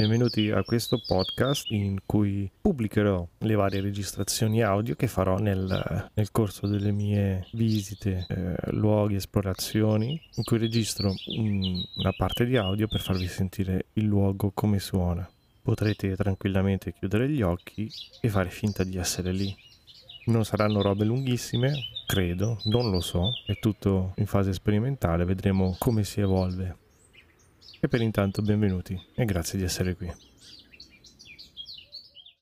Benvenuti a questo podcast in cui pubblicherò le varie registrazioni audio che farò nel, nel corso delle mie visite, eh, luoghi, esplorazioni, in cui registro un, una parte di audio per farvi sentire il luogo come suona. Potrete tranquillamente chiudere gli occhi e fare finta di essere lì. Non saranno robe lunghissime, credo, non lo so, è tutto in fase sperimentale, vedremo come si evolve. E per intanto benvenuti e grazie di essere qui.